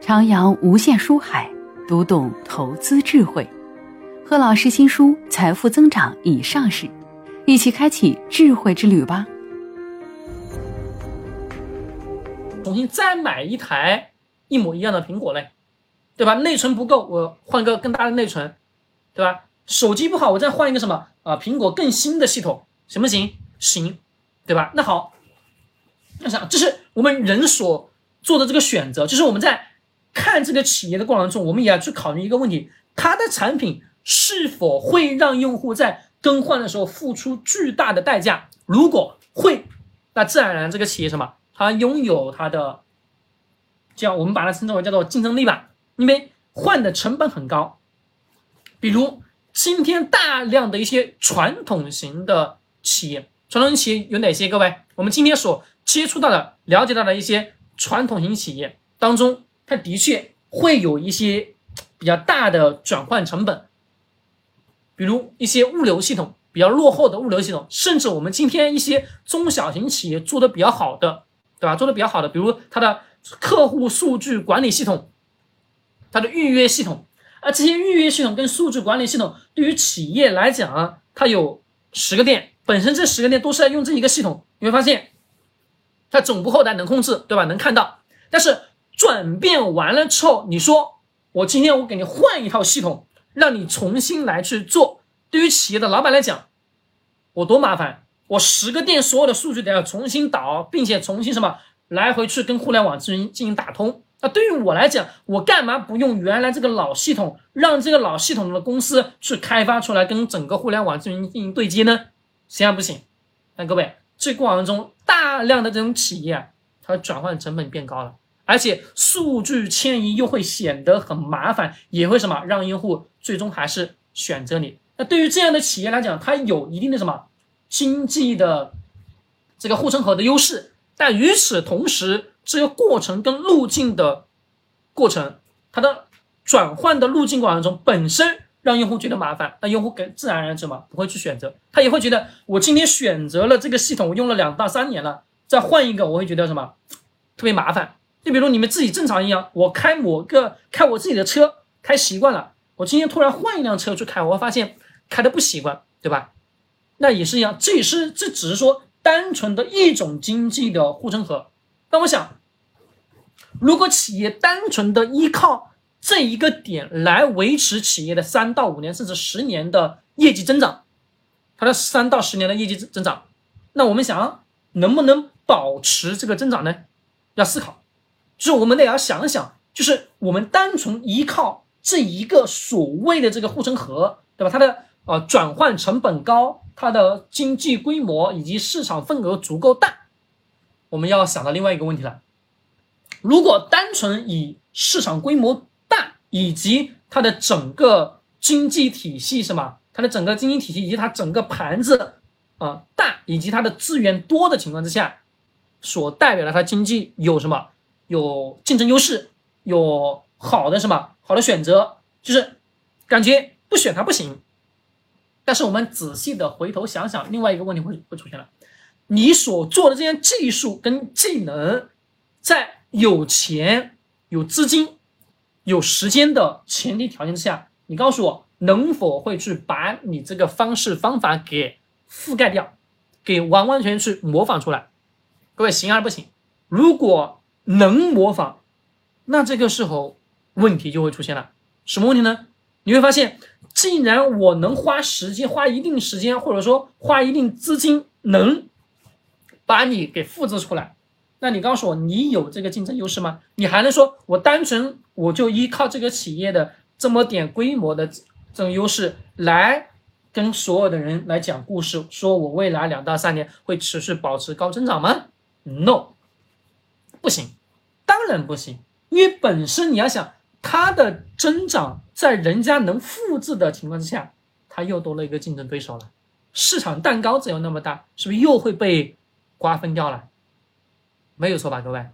徜徉无限书海，读懂投资智慧。贺老师新书《财富增长》已上市，一起开启智慧之旅吧！重新再买一台一模一样的苹果嘞，对吧？内存不够，我换个更大的内存，对吧？手机不好，我再换一个什么啊？苹果更新的系统行不行？行，对吧？那好，那想这是我们人所做的这个选择，就是我们在看这个企业的过程中，我们也要去考虑一个问题：它的产品是否会让用户在更换的时候付出巨大的代价？如果会，那自然而然这个企业什么？它拥有它的，叫我们把它称之为叫做竞争力吧，因为换的成本很高，比如。今天大量的一些传统型的企业，传统型企业有哪些？各位，我们今天所接触到的、了解到的一些传统型企业当中，它的确会有一些比较大的转换成本，比如一些物流系统比较落后的物流系统，甚至我们今天一些中小型企业做的比较好的，对吧？做的比较好的，比如它的客户数据管理系统，它的预约系统。而这些预约系统跟数据管理系统，对于企业来讲，它有十个店，本身这十个店都是在用这一个系统，你会发现，它总部后台能控制，对吧？能看到。但是转变完了之后，你说我今天我给你换一套系统，让你重新来去做，对于企业的老板来讲，我多麻烦，我十个店所有的数据都要重新导，并且重新什么来回去跟互联网进行进行打通。那对于我来讲，我干嘛不用原来这个老系统，让这个老系统的公司去开发出来，跟整个互联网进行进行对接呢？实际上不行。那各位，这过程中大量的这种企业，它转换成本变高了，而且数据迁移又会显得很麻烦，也会什么让用户最终还是选择你。那对于这样的企业来讲，它有一定的什么经济的这个护城河的优势，但与此同时。这个过程跟路径的过程，它的转换的路径过程中，本身让用户觉得麻烦，那用户给自然而然什么不会去选择，他也会觉得我今天选择了这个系统，我用了两到三年了，再换一个我会觉得什么特别麻烦。就比如你们自己正常一样，我开某个开我自己的车开习惯了，我今天突然换一辆车去开，我会发现开的不习惯，对吧？那也是一样，这也是这只是说单纯的一种经济的护城河。那我想，如果企业单纯的依靠这一个点来维持企业的三到五年甚至十年的业绩增长，它的三到十年的业绩增长，那我们想能不能保持这个增长呢？要思考，就是我们得要想想，就是我们单纯依靠这一个所谓的这个护城河，对吧？它的呃转换成本高，它的经济规模以及市场份额足够大。我们要想到另外一个问题了，如果单纯以市场规模大以及它的整个经济体系什么，它的整个经济体系以及它整个盘子啊大以及它的资源多的情况之下，所代表的它经济有什么？有竞争优势，有好的什么好的选择，就是感觉不选它不行。但是我们仔细的回头想想，另外一个问题会会出现了。你所做的这些技术跟技能，在有钱、有资金、有时间的前提条件之下，你告诉我能否会去把你这个方式方法给覆盖掉，给完完全全去模仿出来？各位行还是不行？如果能模仿，那这个时候问题就会出现了。什么问题呢？你会发现，既然我能花时间、花一定时间，或者说花一定资金，能把你给复制出来，那你告诉我，你有这个竞争优势吗？你还能说我单纯我就依靠这个企业的这么点规模的这种优势来跟所有的人来讲故事，说我未来两到三年会持续保持高增长吗？No，不行，当然不行，因为本身你要想它的增长在人家能复制的情况之下，它又多了一个竞争对手了，市场蛋糕只有那么大，是不是又会被？瓜分掉了，没有错吧，各位？